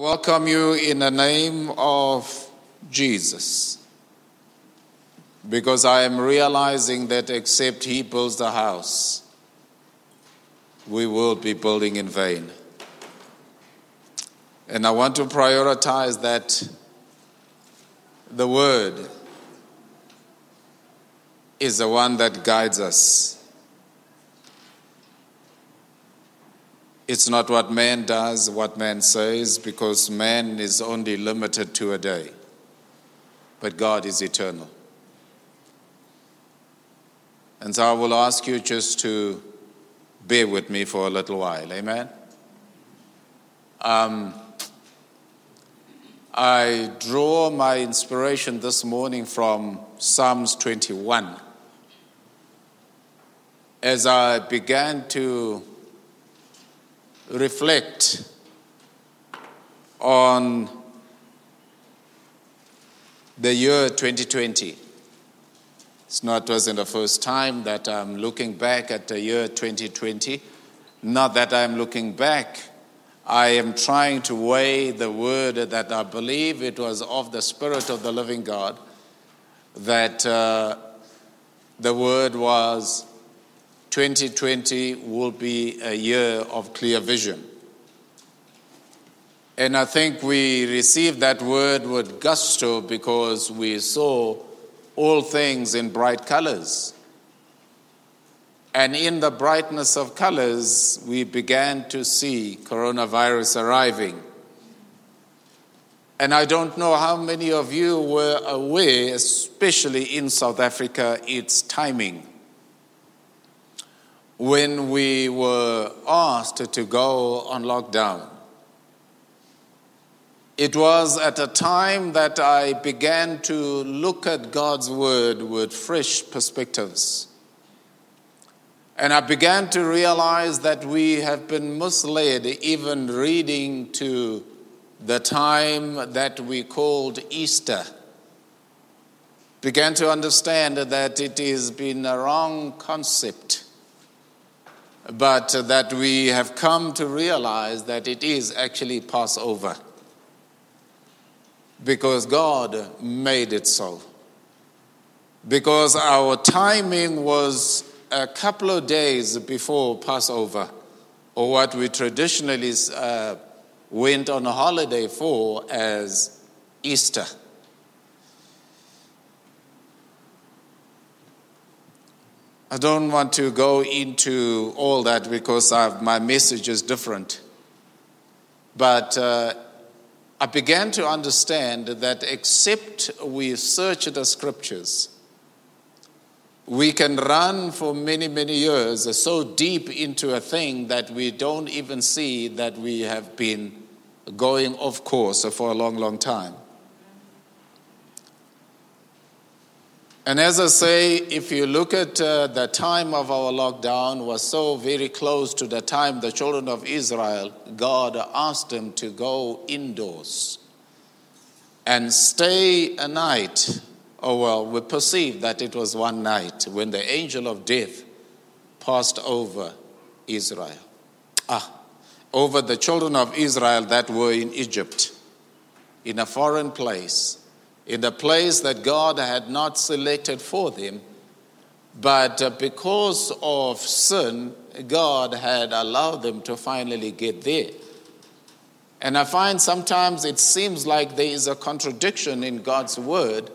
welcome you in the name of Jesus. Because I am realizing that except He builds the house, we will be building in vain. And I want to prioritize that the Word is the one that guides us. It's not what man does, what man says, because man is only limited to a day. But God is eternal. And so I will ask you just to bear with me for a little while. Amen? Um, I draw my inspiration this morning from Psalms 21. As I began to reflect on the year 2020. It's not wasn't the first time that I'm looking back at the year 2020. Not that I'm looking back. I am trying to weigh the word that I believe it was of the Spirit of the living God that uh, the word was 2020 will be a year of clear vision. And I think we received that word with gusto because we saw all things in bright colors. And in the brightness of colors, we began to see coronavirus arriving. And I don't know how many of you were aware, especially in South Africa, its timing when we were asked to go on lockdown. It was at a time that I began to look at God's Word with fresh perspectives. And I began to realize that we have been misled even reading to the time that we called Easter. Began to understand that it has been a wrong concept but that we have come to realize that it is actually Passover because God made it so. Because our timing was a couple of days before Passover, or what we traditionally uh, went on a holiday for as Easter. I don't want to go into all that because I've, my message is different. But uh, I began to understand that except we search the scriptures, we can run for many, many years so deep into a thing that we don't even see that we have been going off course for a long, long time. And as I say, if you look at uh, the time of our lockdown was so very close to the time the children of Israel, God asked them to go indoors and stay a night. Oh, well, we perceive that it was one night when the angel of death passed over Israel. Ah, over the children of Israel that were in Egypt, in a foreign place in the place that God had not selected for them. But uh, because of sin, God had allowed them to finally get there. And I find sometimes it seems like there is a contradiction in God's word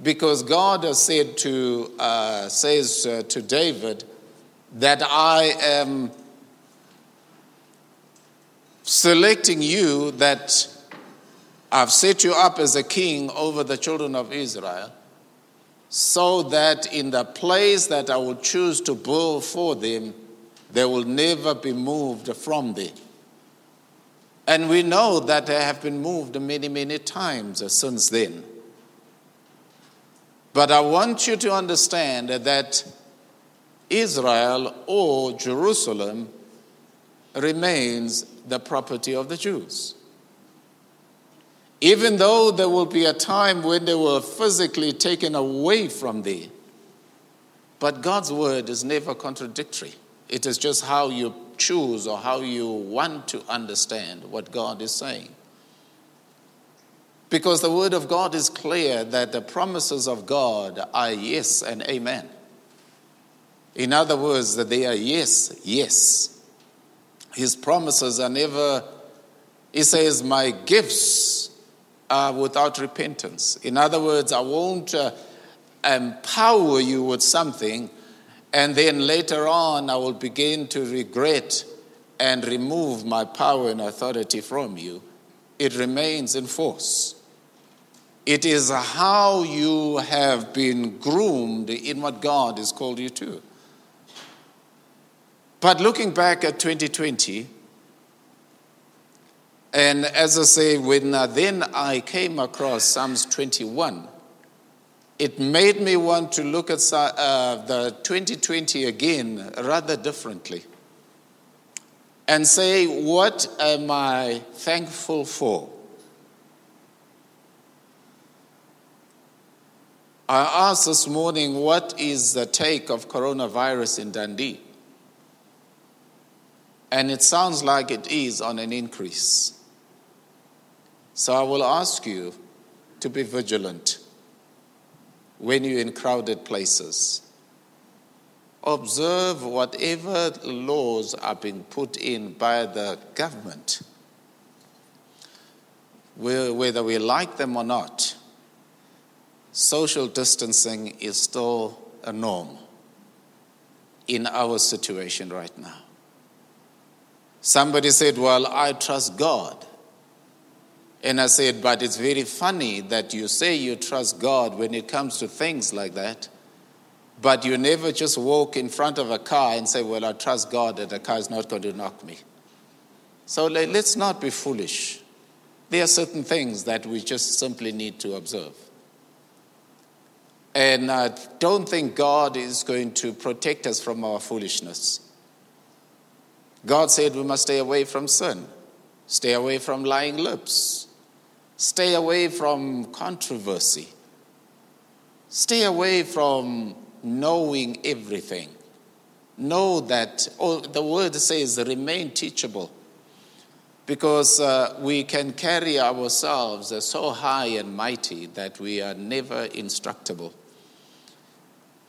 because God has said to, uh, says uh, to David that I am selecting you that I've set you up as a king over the children of Israel, so that in the place that I will choose to build for them, they will never be moved from there. And we know that they have been moved many, many times since then. But I want you to understand that Israel or Jerusalem remains the property of the Jews. Even though there will be a time when they were physically taken away from thee. But God's word is never contradictory. It is just how you choose or how you want to understand what God is saying. Because the word of God is clear that the promises of God are yes and amen. In other words, that they are yes, yes. His promises are never, he says, my gifts are without repentance. In other words, I won't uh, empower you with something and then later on I will begin to regret and remove my power and authority from you. It remains in force. It is how you have been groomed in what God has called you to. But looking back at 2020, and as I say, when uh, then I came across Psalms 21, it made me want to look at uh, the 2020 again rather differently and say, what am I thankful for? I asked this morning, what is the take of coronavirus in Dundee? And it sounds like it is on an increase. So I will ask you to be vigilant when you're in crowded places. Observe whatever laws are being put in by the government, whether we like them or not. Social distancing is still a norm in our situation right now. Somebody said, Well, I trust God. And I said, But it's very funny that you say you trust God when it comes to things like that, but you never just walk in front of a car and say, Well, I trust God that the car is not going to knock me. So let's not be foolish. There are certain things that we just simply need to observe. And I don't think God is going to protect us from our foolishness. God said we must stay away from sin, stay away from lying lips, stay away from controversy, stay away from knowing everything. Know that, oh, the word says, remain teachable. Because uh, we can carry ourselves so high and mighty that we are never instructable.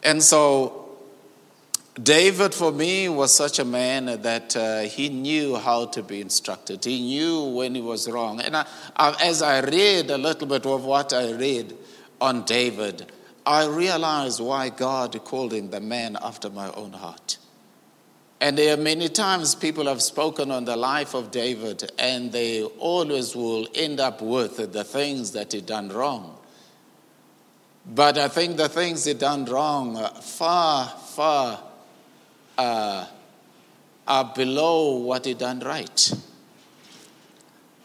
And so David, for me, was such a man that uh, he knew how to be instructed. He knew when he was wrong. And I, I, as I read a little bit of what I read on David, I realized why God called him the man after my own heart. And there are many times people have spoken on the life of David, and they always will end up with the things that he done wrong. But I think the things he done wrong far, far uh, are below what he done right.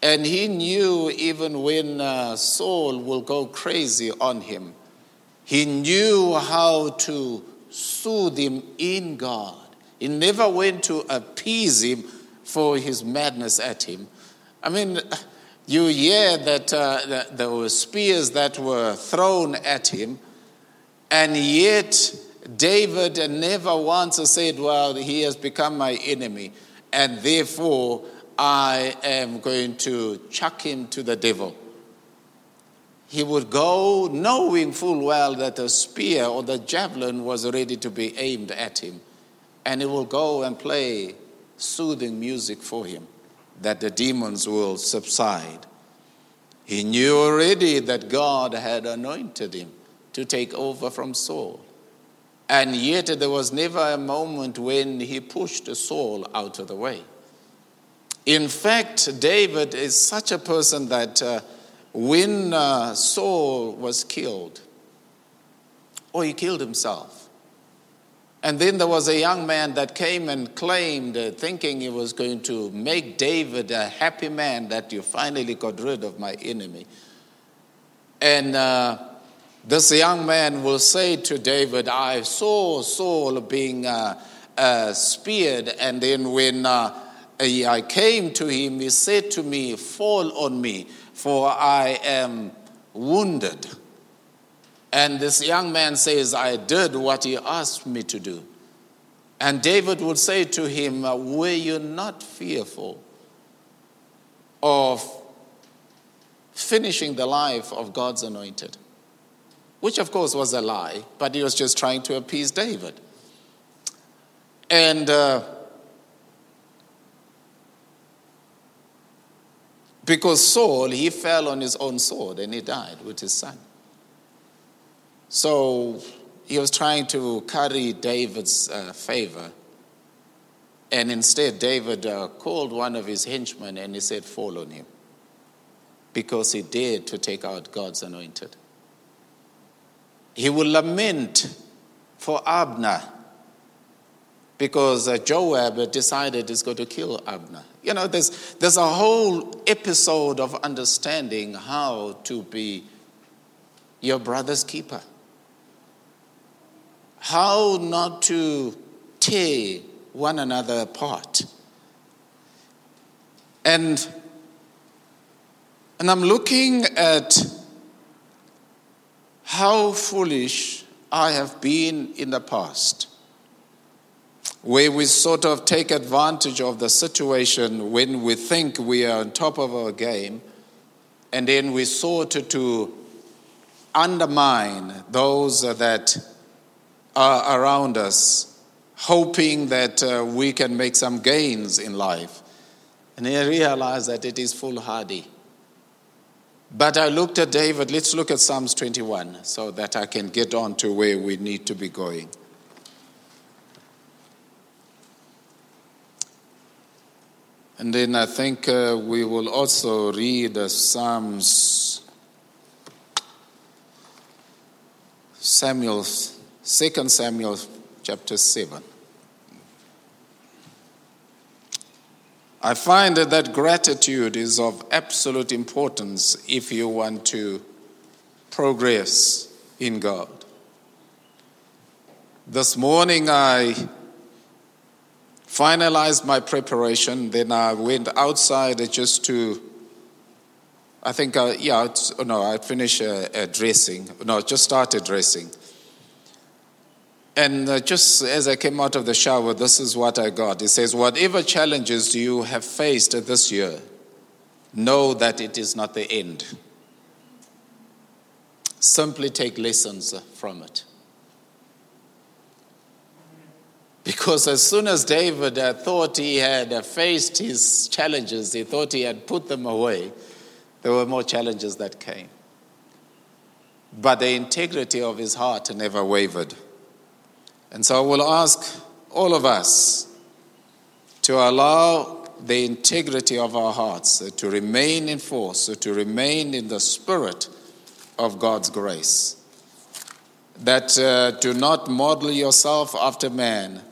And he knew even when uh, Saul will go crazy on him, he knew how to soothe him in God. He never went to appease him for his madness at him. I mean, you hear that, uh, that there were spears that were thrown at him, and yet David never once said, Well, he has become my enemy, and therefore I am going to chuck him to the devil. He would go knowing full well that a spear or the javelin was ready to be aimed at him, and he will go and play soothing music for him that the demons will subside. He knew already that God had anointed him to take over from Saul. And yet there was never a moment when he pushed Saul out of the way. In fact, David is such a person that uh, when uh, Saul was killed, or he killed himself, and then there was a young man that came and claimed, uh, thinking he was going to make David a happy man, that you finally got rid of my enemy. And uh, this young man will say to David, I saw Saul being uh, uh, speared, and then when uh, I came to him, he said to me, Fall on me, for I am wounded. And this young man says, I did what he asked me to do. And David would say to him, Were you not fearful of finishing the life of God's anointed. Which, of course, was a lie, but he was just trying to appease David. And uh, because Saul, he fell on his own sword and he died with his son. So he was trying to carry David's uh, favor. And instead, David uh, called one of his henchmen and he said, Fall on him. Because he dared to take out God's anointed. He will lament for Abner because uh, Joab decided he's going to kill Abner. You know, there's, there's a whole episode of understanding how to be your brother's keeper how not to tear one another apart. And, and I'm looking at how foolish I have been in the past, where we sort of take advantage of the situation when we think we are on top of our game, and then we sort to undermine those that are around us, hoping that uh, we can make some gains in life. And I realize that it is foolhardy. But I looked at David. Let's look at Psalms 21 so that I can get on to where we need to be going. And then I think uh, we will also read uh, Psalms, Samuel's 2 Samuel chapter 7. I find that gratitude is of absolute importance if you want to progress in God. This morning I finalized my preparation, then I went outside just to, I think, uh, yeah, no, I finished uh, dressing, no, just started dressing. And uh, just as I came out of the shower, this is what I got. It says, Whatever challenges you have faced this year, know that it is not the end. Simply take lessons from it. Because as soon as David uh, thought he had uh, faced his challenges, he thought he had put them away, there were more challenges that came. But the integrity of his heart never wavered. And so I will ask all of us to allow the integrity of our hearts to remain in force, to remain in the spirit of God's grace. That uh, do not model yourself after man,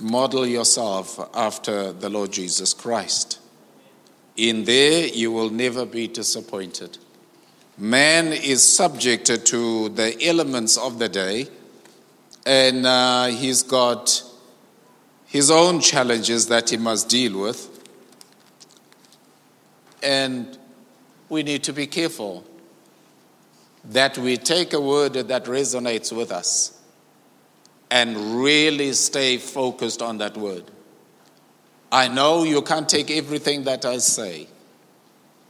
model yourself after the Lord Jesus Christ. In there, you will never be disappointed. Man is subject to the elements of the day and uh, he's got his own challenges that he must deal with. And we need to be careful that we take a word that resonates with us and really stay focused on that word. I know you can't take everything that I say,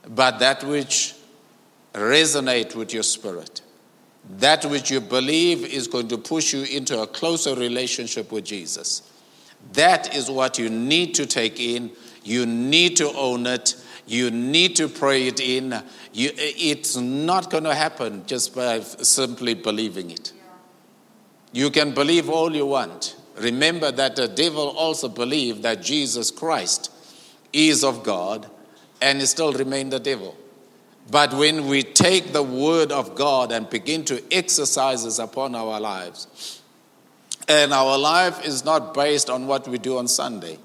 but that which resonate with your spirit that which you believe is going to push you into a closer relationship with Jesus. That is what you need to take in. You need to own it. You need to pray it in. You, it's not going to happen just by simply believing it. You can believe all you want. Remember that the devil also believed that Jesus Christ is of God and he still remained the devil. But when we take the word of God and begin to exercise this upon our lives, and our life is not based on what we do on Sunday,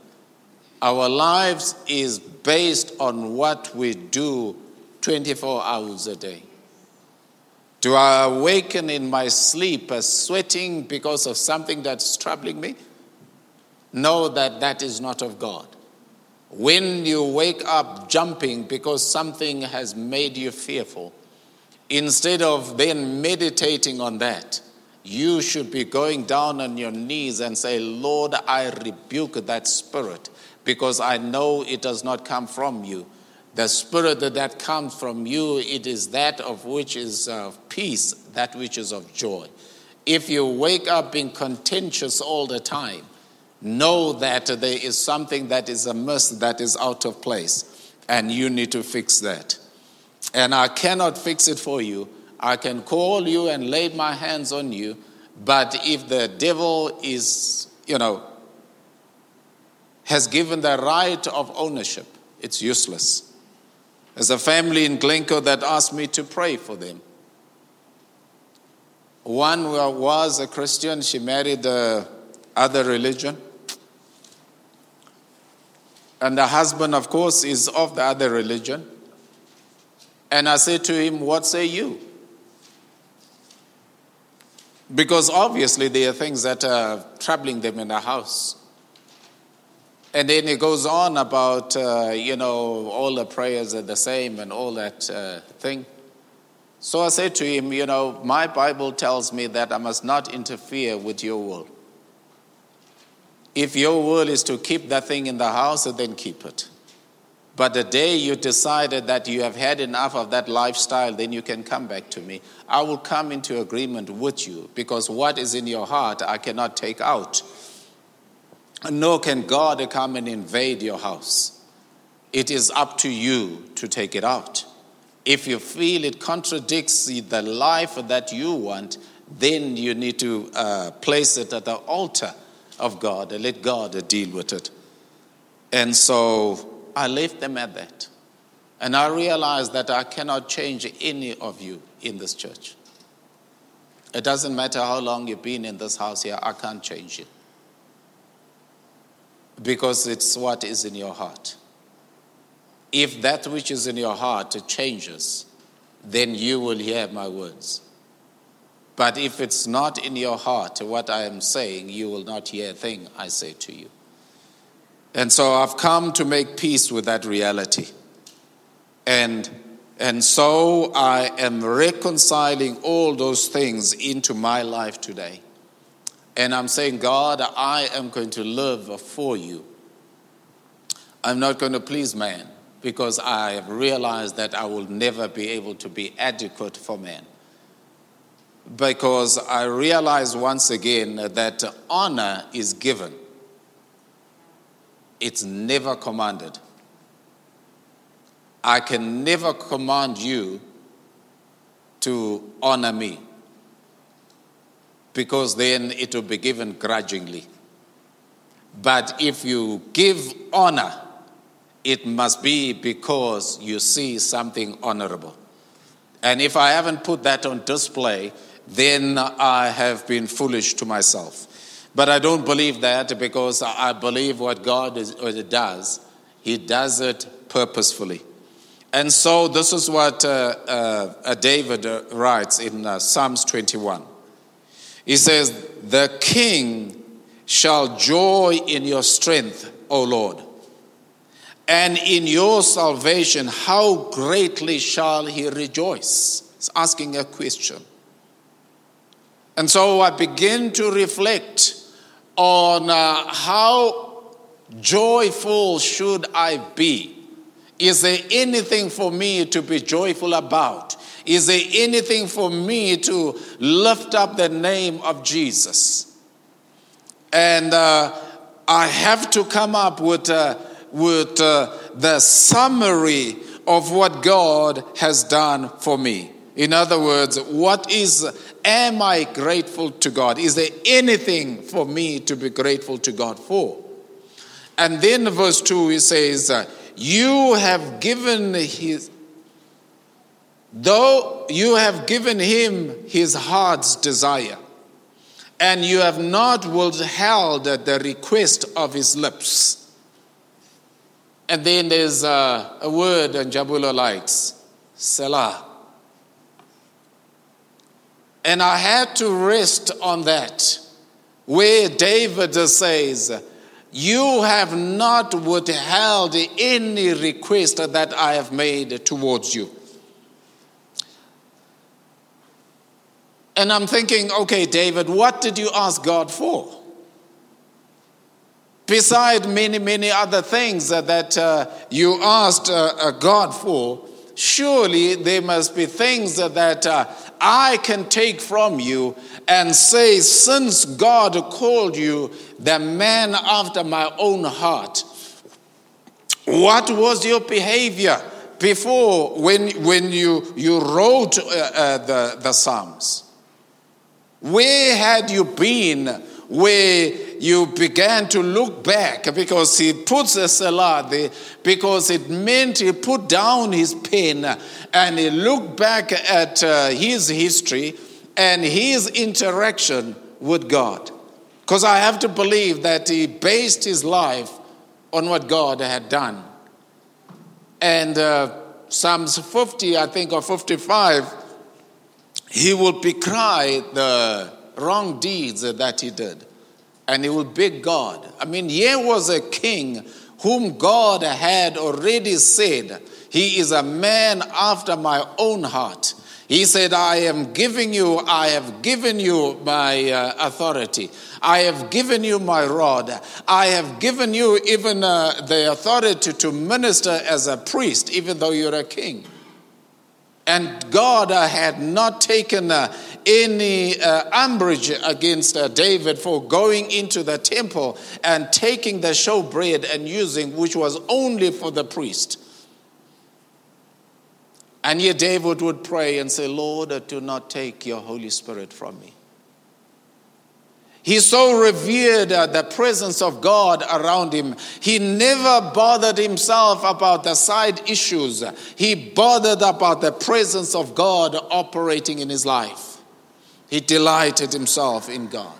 our lives is based on what we do 24 hours a day. Do I awaken in my sleep as sweating because of something that's troubling me? Know that that is not of God. When you wake up jumping because something has made you fearful, instead of then meditating on that, you should be going down on your knees and say, Lord, I rebuke that spirit because I know it does not come from you. The spirit that comes from you, it is that of which is of peace, that which is of joy. If you wake up being contentious all the time, know that there is something that is a amiss, that is out of place, and you need to fix that. And I cannot fix it for you. I can call you and lay my hands on you, but if the devil is, you know, has given the right of ownership, it's useless. There's a family in Glencoe that asked me to pray for them. One was a Christian, she married the other religion. And the husband, of course, is of the other religion. And I say to him, What say you? Because obviously there are things that are troubling them in the house. And then it goes on about, uh, you know, all the prayers are the same and all that uh, thing. So I said to him, you know, my Bible tells me that I must not interfere with your will. If your will is to keep that thing in the house, then keep it. But the day you decided that you have had enough of that lifestyle, then you can come back to me. I will come into agreement with you because what is in your heart, I cannot take out nor can God come and invade your house. It is up to you to take it out. If you feel it contradicts the life that you want, then you need to uh, place it at the altar of God and let God deal with it. And so I left them at that. And I realized that I cannot change any of you in this church. It doesn't matter how long you've been in this house here, I can't change you because it's what is in your heart. If that which is in your heart changes, then you will hear my words. But if it's not in your heart what I am saying, you will not hear a thing I say to you. And so I've come to make peace with that reality. And, and so I am reconciling all those things into my life today. And I'm saying, God, I am going to live for you. I'm not going to please man because I have realized that I will never be able to be adequate for man. Because I realize once again that honor is given, it's never commanded. I can never command you to honor me because then it will be given grudgingly. But if you give honor, it must be because you see something honorable. And if I haven't put that on display, then I have been foolish to myself. But I don't believe that because I believe what God is, what does, He does it purposefully. And so this is what uh, uh, David uh, writes in uh, Psalms 21. He says, The king shall joy in your strength, O Lord, and in your salvation, how greatly shall he rejoice? He's asking a question. And so I begin to reflect on uh, how joyful should I be? Is there anything for me to be joyful about? Is there anything for me to lift up the name of Jesus? And uh, I have to come up with, uh, with uh, the summary of what God has done for me. In other words, what is, am I grateful to God? Is there anything for me to be grateful to God for? And then verse 2, he says, uh, You have given his, Though you have given him his heart's desire, and you have not withheld the request of his lips. And then there's a, a word and Jabulo likes, Selah. And I had to rest on that, where David says, You have not withheld any request that I have made towards you. And I'm thinking, okay, David, what did you ask God for? beside many, many other things that uh, you asked uh, God for, surely there must be things that uh, I can take from you and say, since God called you the man after my own heart, what was your behavior before when, when you, you wrote uh, uh, the, the Psalms? Where had you been where you began to look back because he puts a selah there because it meant he put down his pen and he looked back at uh, his history and his interaction with God. Because I have to believe that he based his life on what God had done. And uh, Psalms 50, I think, or 55, he will decry the wrong deeds that he did. And he will beg God. I mean, here was a king whom God had already said, He is a man after my own heart. He said, I am giving you, I have given you my uh, authority. I have given you my rod. I have given you even uh, the authority to minister as a priest, even though you're a king. And God had not taken uh, any uh, umbrage against uh, David for going into the temple and taking the showbread and using, which was only for the priest. And yet David would pray and say, Lord, do not take your Holy Spirit from me. He so revered uh, the presence of God around him. He never bothered himself about the side issues. He bothered about the presence of God operating in his life. He delighted himself in God.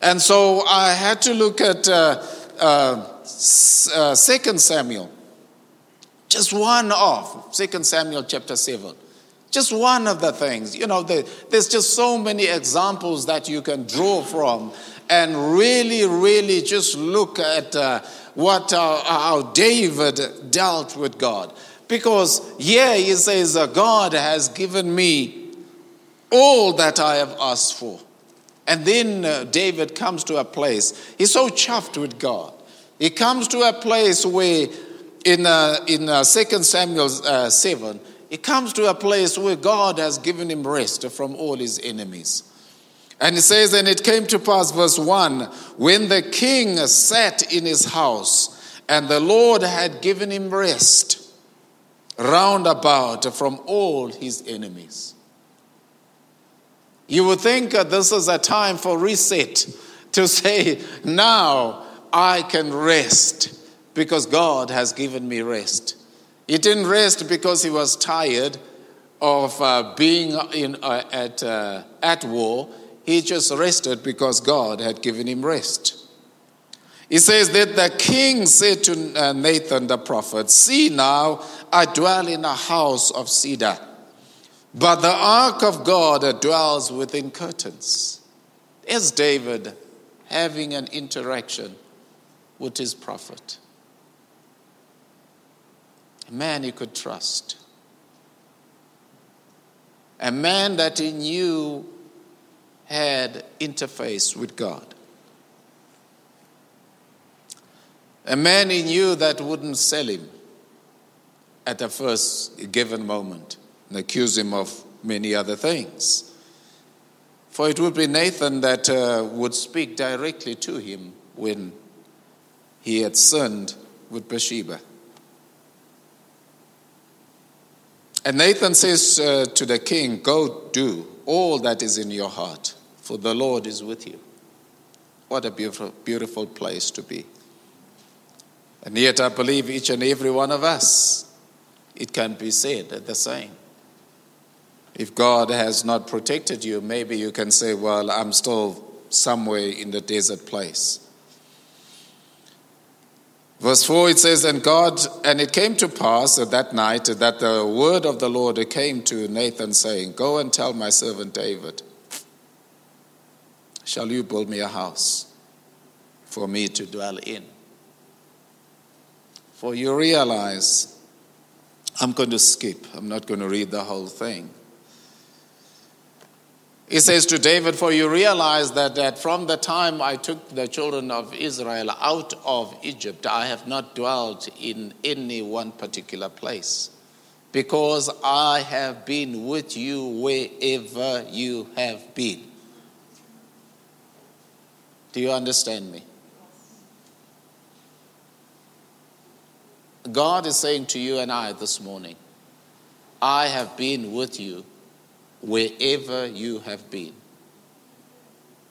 And so I had to look at uh, uh, uh, 2 Samuel just one of 2 Samuel chapter 7. Just one of the things. You know, there's just so many examples that you can draw from and really, really just look at uh, what uh, how David dealt with God. Because here he says, God has given me all that I have asked for. And then uh, David comes to a place, he's so chuffed with God. He comes to a place where in, uh, in uh, 2 Samuel uh, 7, he comes to a place where God has given him rest from all his enemies. And he says, And it came to pass, verse 1, when the king sat in his house, and the Lord had given him rest round about from all his enemies. You would think this is a time for reset to say, Now I can rest because God has given me rest. He didn't rest because he was tired of uh, being in, uh, at, uh, at war. He just rested because God had given him rest. He says that the king said to uh, Nathan the prophet, See now, I dwell in a house of cedar, but the ark of God dwells within curtains. Is David having an interaction with his prophet? A man he could trust, a man that he knew had interface with God, a man he knew that wouldn't sell him at the first given moment and accuse him of many other things. For it would be Nathan that uh, would speak directly to him when he had sinned with Bathsheba. And Nathan says uh, to the king, Go do all that is in your heart, for the Lord is with you. What a beautiful, beautiful place to be. And yet, I believe each and every one of us, it can be said the same. If God has not protected you, maybe you can say, Well, I'm still somewhere in the desert place. Verse 4 it says, And God, and it came to pass that night that the word of the Lord came to Nathan, saying, Go and tell my servant David, Shall you build me a house for me to dwell in? For you realize, I'm going to skip, I'm not going to read the whole thing. He says to David, For you realize that, that from the time I took the children of Israel out of Egypt, I have not dwelt in any one particular place, because I have been with you wherever you have been. Do you understand me? God is saying to you and I this morning, I have been with you wherever you have been.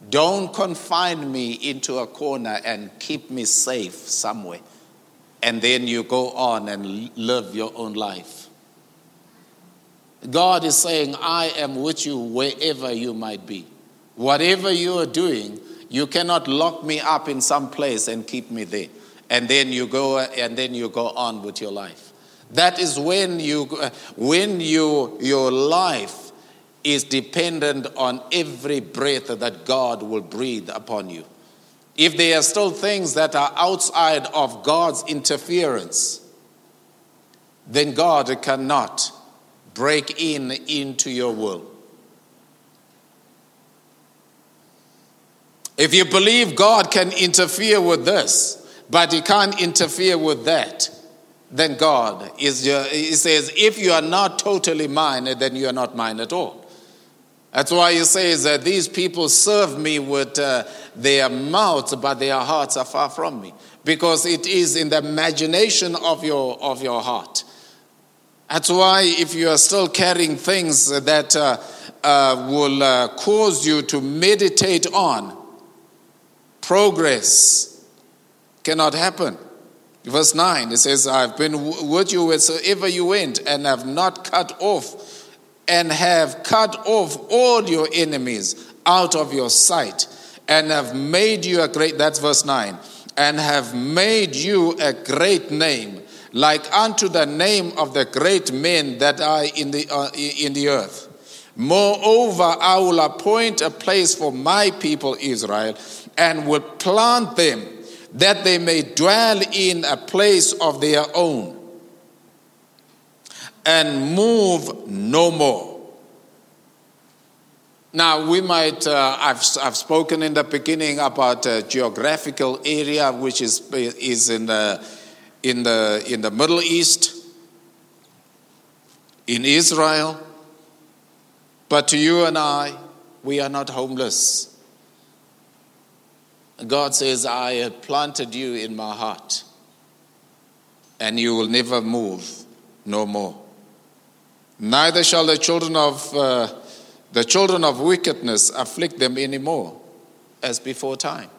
Don't confine me into a corner and keep me safe somewhere. And then you go on and live your own life. God is saying, I am with you wherever you might be. Whatever you are doing, you cannot lock me up in some place and keep me there. And then you go and then you go on with your life. That is when you when you your life is dependent on every breath that God will breathe upon you. If there are still things that are outside of God's interference, then God cannot break in into your will. If you believe God can interfere with this, but he can't interfere with that, then God is your, he says, if you are not totally mine, then you are not mine at all. That's why he says that these people serve me with uh, their mouths, but their hearts are far from me. Because it is in the imagination of your, of your heart. That's why, if you are still carrying things that uh, uh, will uh, cause you to meditate on, progress cannot happen. Verse 9, it says, I've been with you wherever you went and have not cut off and have cut off all your enemies out of your sight and have made you a great that's verse 9 and have made you a great name like unto the name of the great men that are in the uh, in the earth. Moreover i will appoint a place for my people israel and will plant them that they may dwell in a place of their own and move no more. Now, we might, uh, I've, I've spoken in the beginning about a geographical area which is, is in, the, in, the, in the Middle East, in Israel. But to you and I, we are not homeless. God says, I have planted you in my heart, and you will never move no more. Neither shall the children of uh, the children of wickedness afflict them anymore as before time.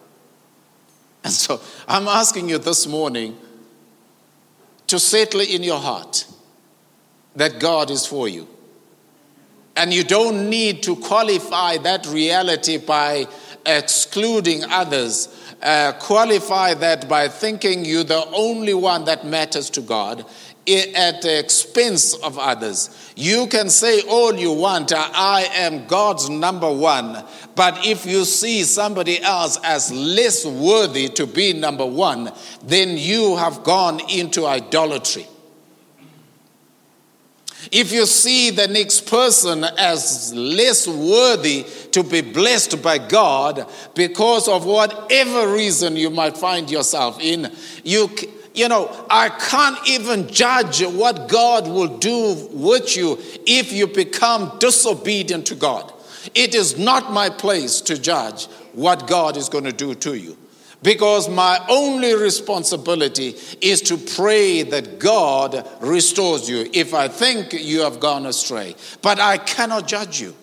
And so I'm asking you this morning to settle in your heart that God is for you. And you don't need to qualify that reality by excluding others. Uh, qualify that by thinking you're the only one that matters to God at the expense of others. You can say all you want, I am God's number one. But if you see somebody else as less worthy to be number one, then you have gone into idolatry. If you see the next person as less worthy to be blessed by God because of whatever reason you might find yourself in, you you know, I can't even judge what God will do with you if you become disobedient to God. It is not my place to judge what God is going to do to you. Because my only responsibility is to pray that God restores you if I think you have gone astray. But I cannot judge you.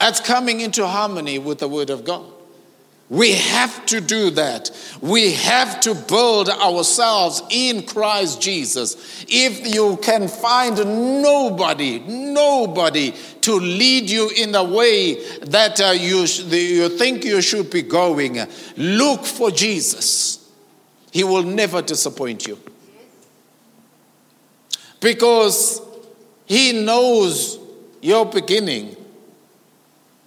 That's coming into harmony with the Word of God. We have to do that. We have to build ourselves in Christ Jesus. If you can find nobody, nobody to lead you in the way that uh, you, you think you should be going, look for Jesus. He will never disappoint you. Because He knows your beginning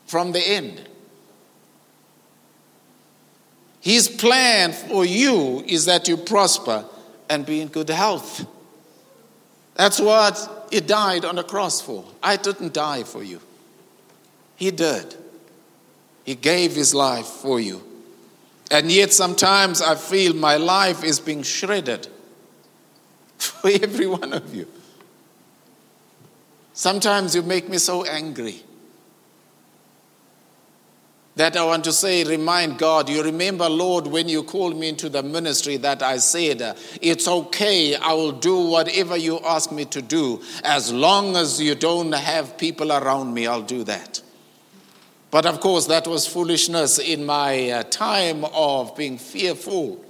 from the end. His plan for you is that you prosper and be in good health. That's what he died on the cross for. I didn't die for you. He did. He gave his life for you. And yet sometimes I feel my life is being shredded for every one of you. Sometimes you make me so angry that I want to say, remind God, you remember, Lord, when you called me into the ministry, that I said, it's okay, I will do whatever you ask me to do. As long as you don't have people around me, I'll do that. But of course, that was foolishness in my uh, time of being fearful.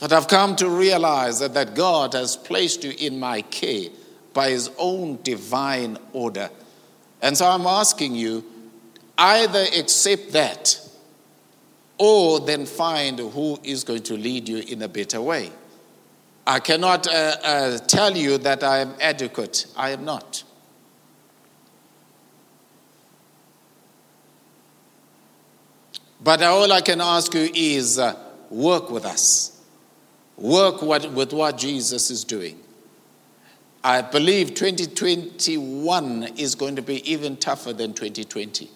But I've come to realize that, that God has placed you in my care by His own divine order. And so I'm asking you, Either accept that or then find who is going to lead you in a better way. I cannot uh, uh, tell you that I am adequate. I am not. But all I can ask you is uh, work with us. Work what, with what Jesus is doing. I believe 2021 is going to be even tougher than 2020.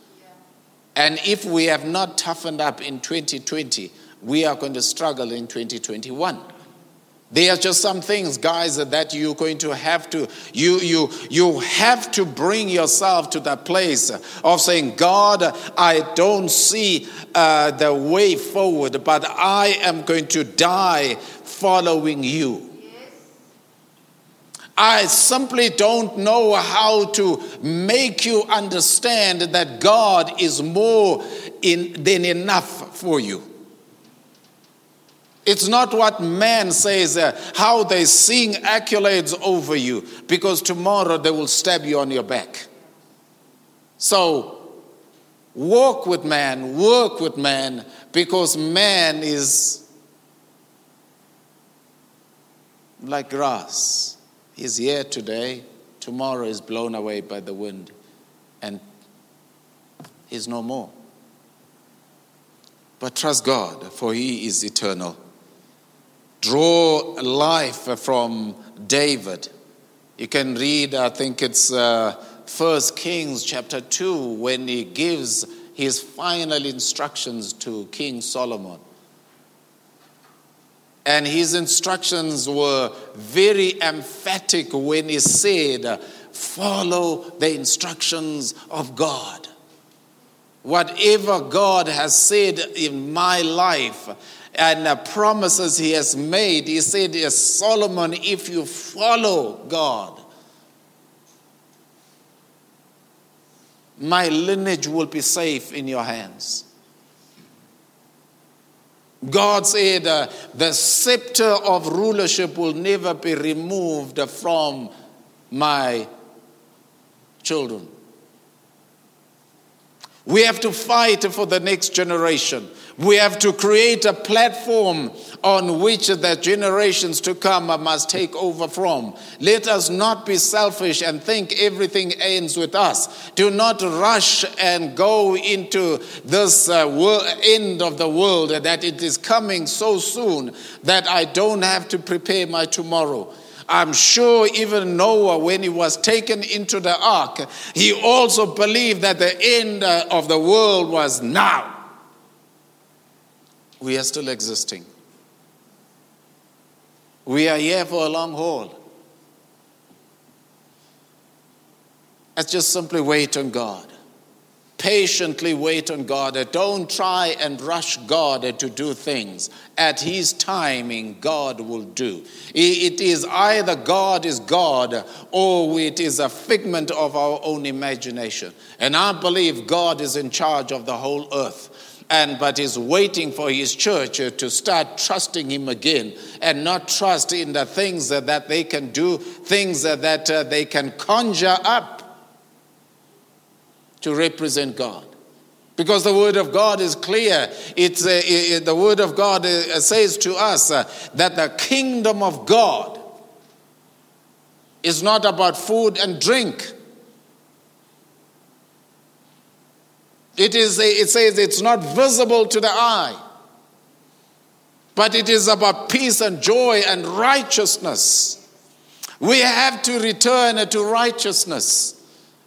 And if we have not toughened up in 2020, we are going to struggle in 2021. There are just some things, guys, that you're going to have to, you, you, you have to bring yourself to that place of saying, God, I don't see uh, the way forward, but I am going to die following you. I simply don't know how to make you understand that God is more in, than enough for you. It's not what man says, uh, how they sing accolades over you, because tomorrow they will stab you on your back. So, walk with man, work with man, because man is like grass. He's here today, tomorrow is blown away by the wind, and he's no more. But trust God, for he is eternal. Draw life from David. You can read, I think it's uh, First Kings chapter 2, when he gives his final instructions to King Solomon. And his instructions were very emphatic when he said, Follow the instructions of God. Whatever God has said in my life and the promises he has made, he said, Solomon, if you follow God, my lineage will be safe in your hands. God said, uh, The scepter of rulership will never be removed from my children. We have to fight for the next generation. We have to create a platform on which the generations to come must take over from. Let us not be selfish and think everything ends with us. Do not rush and go into this uh, end of the world that it is coming so soon that I don't have to prepare my tomorrow. I'm sure even Noah, when he was taken into the ark, he also believed that the end uh, of the world was now. We are still existing. We are here for a long haul. Let's just simply wait on God. Patiently wait on God. Don't try and rush God to do things. At His timing, God will do. It is either God is God or it is a figment of our own imagination. And I believe God is in charge of the whole earth and but is waiting for his church to start trusting him again and not trust in the things that they can do things that uh, they can conjure up to represent God. Because the word of God is clear. It's, uh, it, the word of God uh, says to us uh, that the kingdom of God is not about food and drink. It, is it says it's not visible to the eye, but it is about peace and joy and righteousness We have to return to righteousness.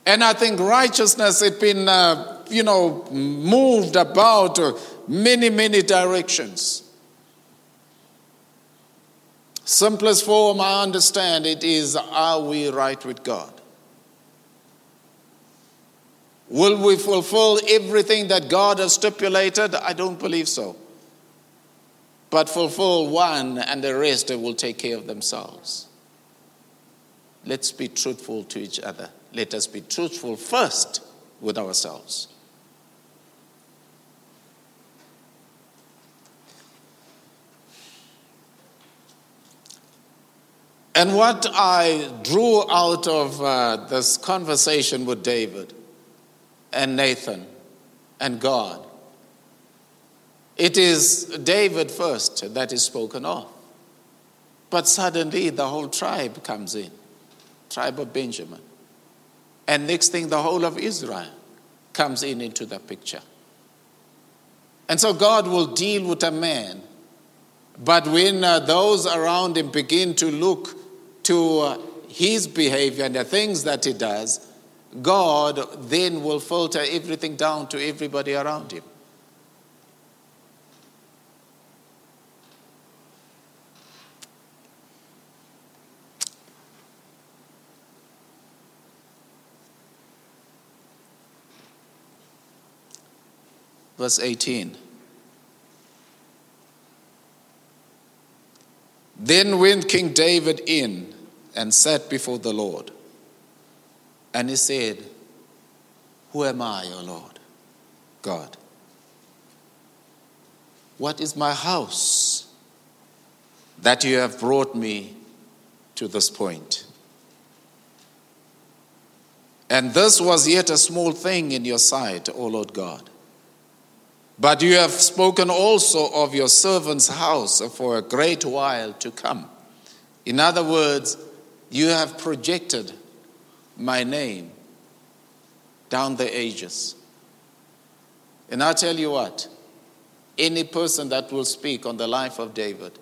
And I think righteousness has been, uh, you know, moved about many, many directions. Simplest form I understand it is are we right with God? Will we fulfill everything that God has stipulated? I don't believe so. But fulfill one, and the rest will take care of themselves. Let's be truthful to each other. Let us be truthful first with ourselves. And what I drew out of uh, this conversation with David and Nathan and God, it is David first that is spoken of. But suddenly the whole tribe comes in, tribe of Benjamin. And next thing, the whole of Israel comes in into the picture. And so God will deal with a man. But when uh, those around him begin to look to uh, his behavior and the things that he does, God then will filter everything down to everybody around him. Verse 18. Then went King David in and sat before the Lord. And he said, Who am I, O Lord? God. What is my house that you have brought me to this point? And this was yet a small thing in your sight, O Lord God. But you have spoken also of your servant's house for a great while to come. In other words, you have projected my name down the ages. And I tell you what, any person that will speak on the life of David,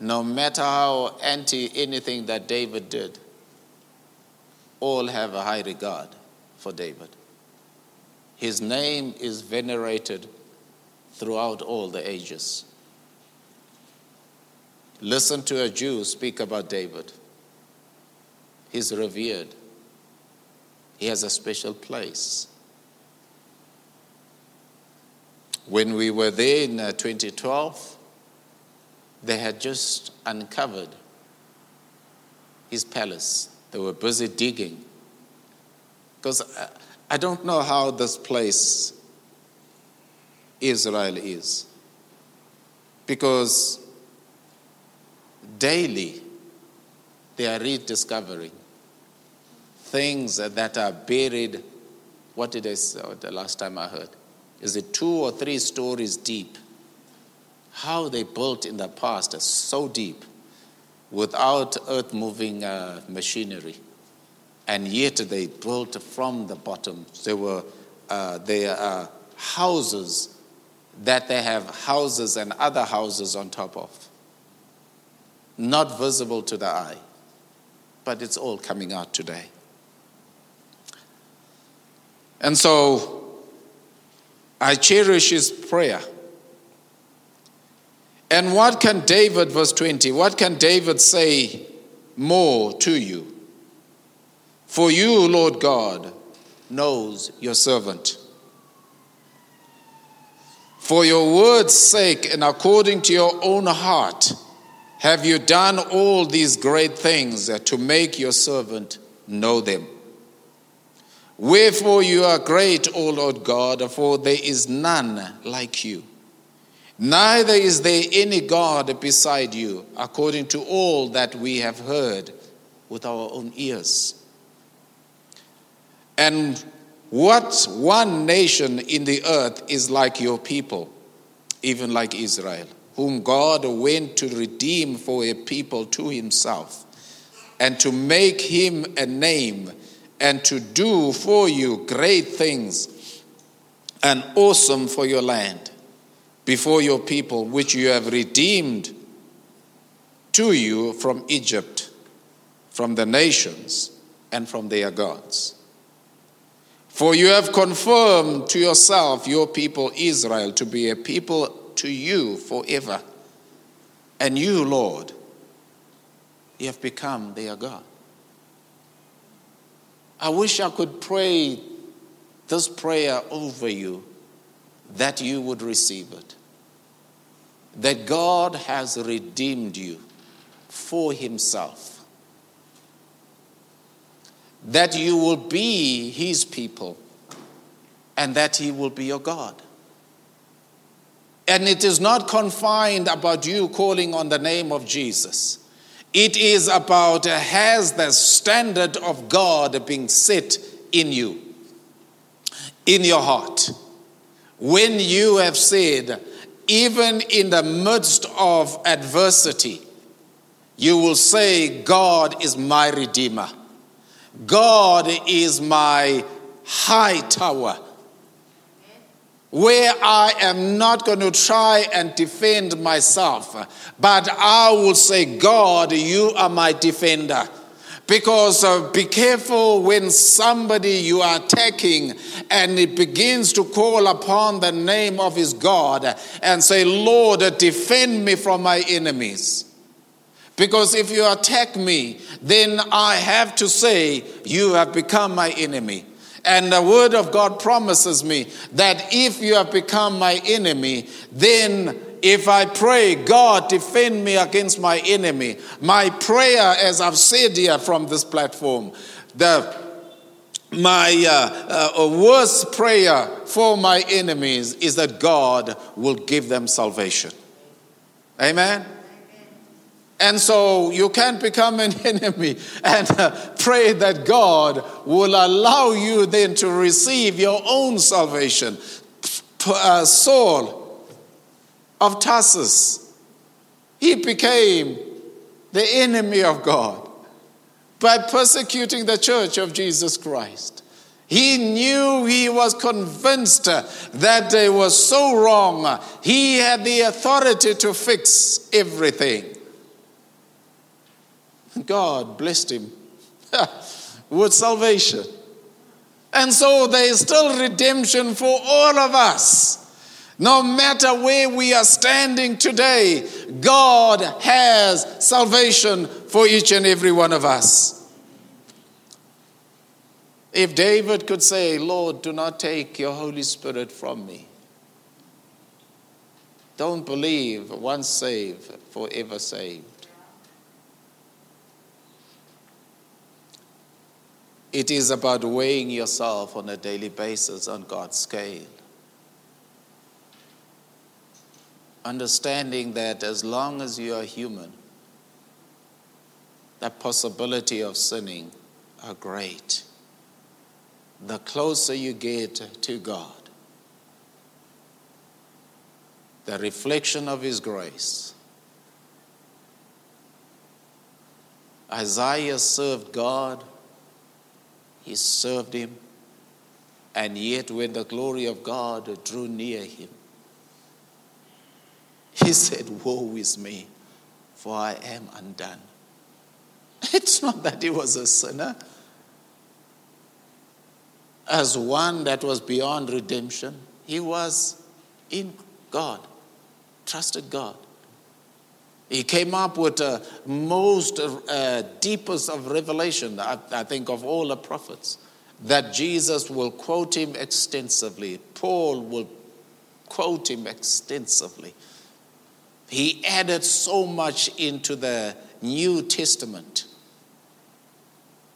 no matter how anti anything that David did, all have a high regard for David. His name is venerated throughout all the ages. Listen to a Jew speak about David. He's revered, he has a special place. When we were there in uh, 2012, they had just uncovered his palace. They were busy digging. Because uh, I don't know how this place, Israel, is. Because daily they are rediscovering things that are buried. What did I say the last time I heard? Is it two or three stories deep? How they built in the past is so deep without earth moving uh, machinery and yet they built from the bottom. There were uh, there are houses that they have houses and other houses on top of, not visible to the eye, but it's all coming out today. And so I cherish his prayer. And what can David, verse 20, what can David say more to you? For you, Lord God, knows your servant. For your word's sake and according to your own heart, have you done all these great things to make your servant know them. Wherefore you are great, O Lord God, for there is none like you. Neither is there any God beside you, according to all that we have heard with our own ears. And what one nation in the earth is like your people, even like Israel, whom God went to redeem for a people to himself, and to make him a name, and to do for you great things and awesome for your land before your people, which you have redeemed to you from Egypt, from the nations, and from their gods. For you have confirmed to yourself your people Israel to be a people to you forever. And you, Lord, you have become their God. I wish I could pray this prayer over you that you would receive it. That God has redeemed you for Himself. That you will be His people and that He will be your God. And it is not confined about you calling on the name of Jesus. It is about has the standard of God being set in you, in your heart. When you have said, even in the midst of adversity, you will say, God is my Redeemer. God is my high tower where I am not going to try and defend myself, but I will say, God, you are my defender. Because uh, be careful when somebody you are attacking and it begins to call upon the name of his God and say, Lord, defend me from my enemies. Because if you attack me, then I have to say, You have become my enemy. And the word of God promises me that if you have become my enemy, then if I pray, God, defend me against my enemy. My prayer, as I've said here from this platform, the my uh, uh, worst prayer for my enemies is that God will give them salvation. Amen. And so you can't become an enemy and uh, pray that God will allow you then to receive your own salvation. Uh, Saul of Tarsus, he became the enemy of God by persecuting the church of Jesus Christ. He knew, he was convinced that they were so wrong. He had the authority to fix everything. God blessed him with salvation. And so there is still redemption for all of us. No matter where we are standing today, God has salvation for each and every one of us. If David could say, Lord, do not take your Holy Spirit from me. Don't believe once saved, forever saved. It is about weighing yourself on a daily basis on God's scale. Understanding that as long as you are human, the possibility of sinning are great. The closer you get to God, the reflection of His grace. Isaiah served God he served him. And yet, when the glory of God drew near him, he said, Woe is me, for I am undone. It's not that he was a sinner. As one that was beyond redemption, he was in God, trusted God. He came up with the most uh, deepest of revelation, I, I think, of all the prophets, that Jesus will quote him extensively. Paul will quote him extensively. He added so much into the New Testament.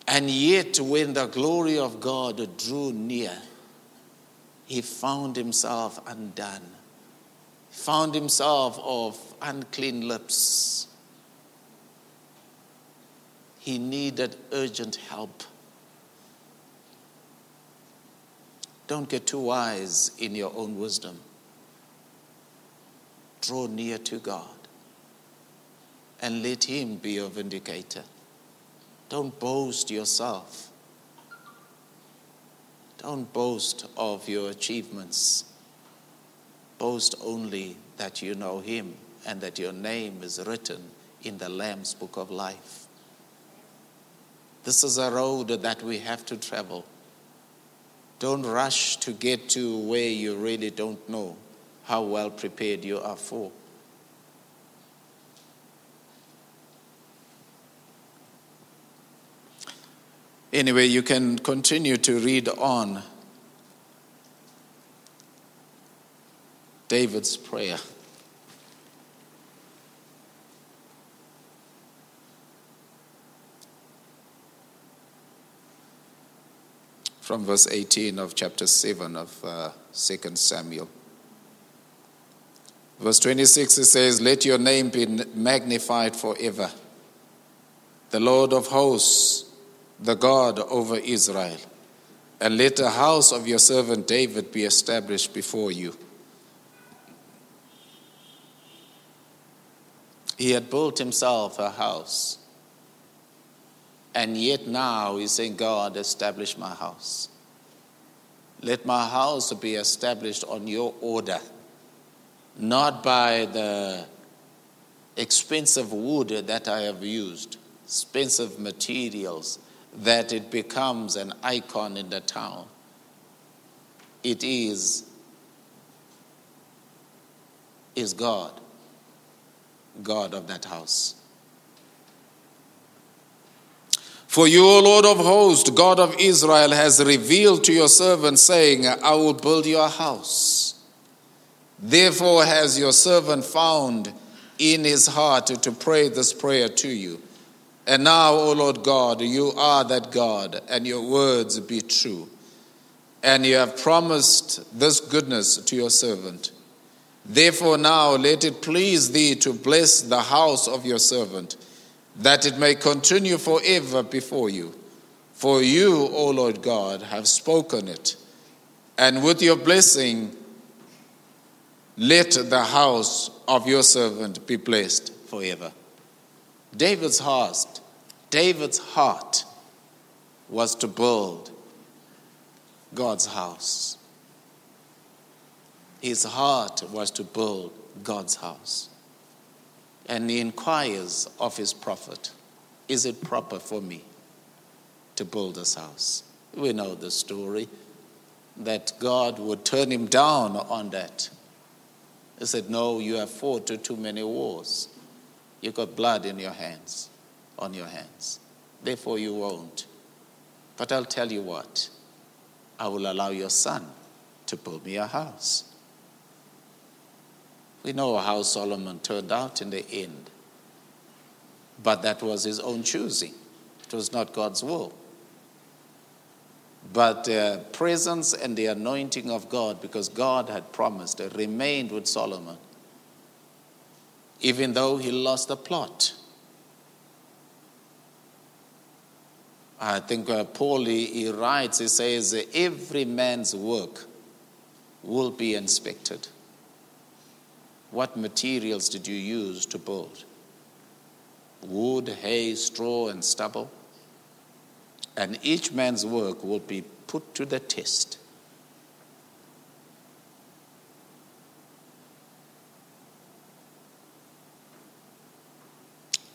And yet, when the glory of God drew near, he found himself undone found himself of unclean lips. He needed urgent help. Don't get too wise in your own wisdom. Draw near to God and let Him be your vindicator. Don't boast yourself. Don't boast of your achievements. Boast only that you know him and that your name is written in the Lamb's book of life. This is a road that we have to travel. Don't rush to get to where you really don't know how well prepared you are for. Anyway, you can continue to read on David's prayer. From verse 18 of chapter 7 of uh, 2 Samuel. Verse 26 it says, Let your name be magnified forever. The Lord of hosts the God over Israel, and let the house of your servant David be established before you. He had built himself a house, and yet now he's saying, God, establish my house. Let my house be established on your order, not by the expensive wood that I have used, expensive materials that it becomes an icon in the town. It is is God, God of that house. For you, O Lord of hosts, God of Israel, has revealed to your servant, saying, I will build your house. Therefore has your servant found in his heart to pray this prayer to you. And now, O Lord God, you are that God, and your words be true. And you have promised this goodness to your servant. Therefore, now let it please thee to bless the house of your servant, that it may continue forever before you. For you, O Lord God, have spoken it. And with your blessing, let the house of your servant be blessed forever. David's heart, David's heart was to build God's house. His heart was to build God's house. And he inquires of his prophet, Is it proper for me to build this house? We know the story that God would turn him down on that. He said, No, you have fought too many wars. You got blood in your hands, on your hands. Therefore, you won't. But I'll tell you what I will allow your son to build me a house. We know how Solomon turned out in the end. But that was his own choosing, it was not God's will. But the presence and the anointing of God, because God had promised, remained with Solomon even though he lost the plot. I think uh, Paul he, he writes, he says, every man's work will be inspected. What materials did you use to build? Wood, hay, straw, and stubble. And each man's work will be put to the test.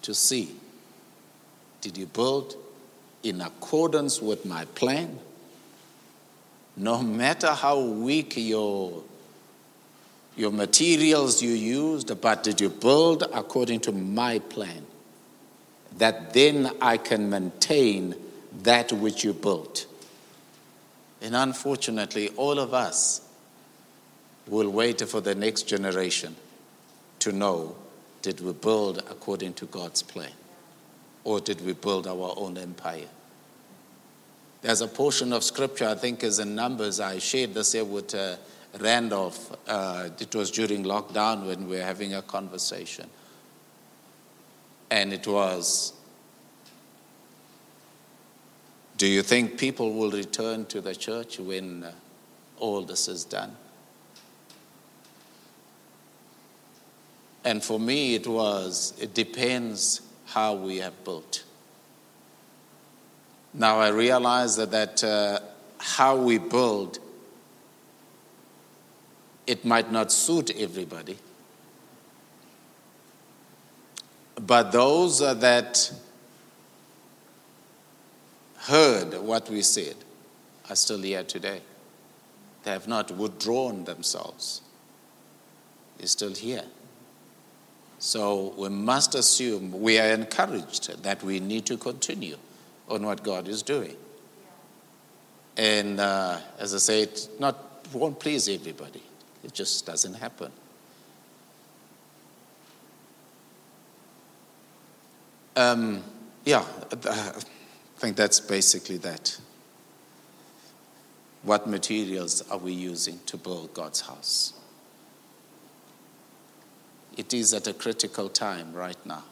to see did you build in accordance with my plan? No matter how weak your, your materials you used, but did you build according to my plan? That then I can maintain that which you built. And unfortunately, all of us will wait for the next generation to know did we build according to God's plan? Or did we build our own empire? There's a portion of scripture, I think, is in Numbers. I shared this here with uh, Randolph. Uh, it was during lockdown when we were having a conversation. And it was Do you think people will return to the church when uh, all this is done? And for me, it was, it depends how we have built. Now I realize that, that uh, how we build, it might not suit everybody. But those that heard what we said are still here today. They have not withdrawn themselves. They're still here. So we must assume we are encouraged that we need to continue on what God is doing. And uh, as I say, it not won't please everybody. It just doesn't happen. Um, yeah, I think that's basically that. What materials are we using to build God's house? It is at a critical time right now.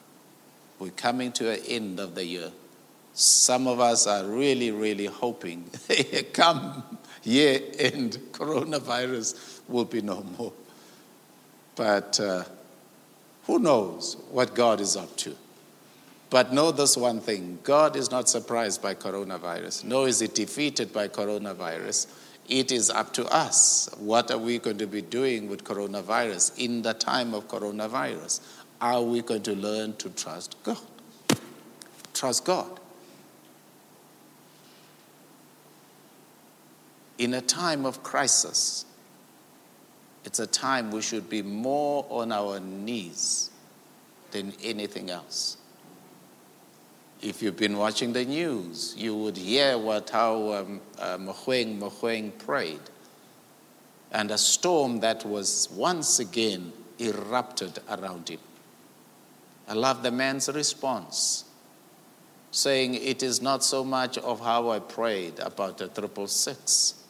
We're coming to an end of the year. Some of us are really, really hoping come year end, coronavirus will be no more. But uh, who knows what God is up to? But know this one thing God is not surprised by coronavirus, nor is he defeated by coronavirus. It is up to us. What are we going to be doing with coronavirus in the time of coronavirus? Are we going to learn to trust God? Trust God. In a time of crisis, it's a time we should be more on our knees than anything else. If you've been watching the news, you would hear what how um, uh, Mogoeng prayed. And a storm that was once again erupted around him. I love the man's response, saying, It is not so much of how I prayed about the triple six.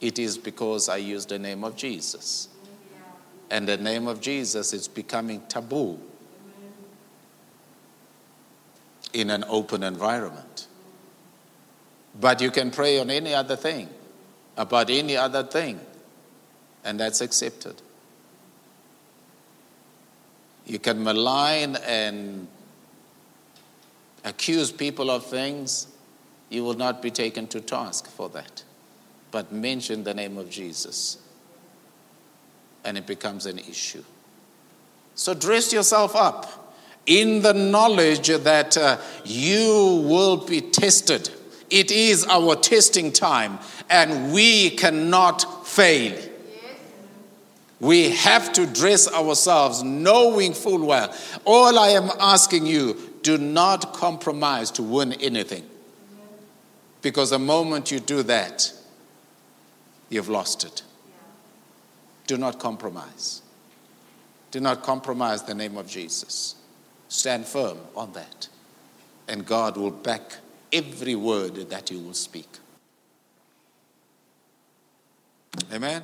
It is because I use the name of Jesus. And the name of Jesus is becoming taboo in an open environment. But you can pray on any other thing, about any other thing, and that's accepted. You can malign and accuse people of things, you will not be taken to task for that. But mention the name of Jesus, and it becomes an issue. So dress yourself up in the knowledge that uh, you will be tested. It is our testing time, and we cannot fail. We have to dress ourselves knowing full well. All I am asking you, do not compromise to win anything. Because the moment you do that, you've lost it. Do not compromise. Do not compromise the name of Jesus. Stand firm on that. And God will back every word that you will speak. Amen.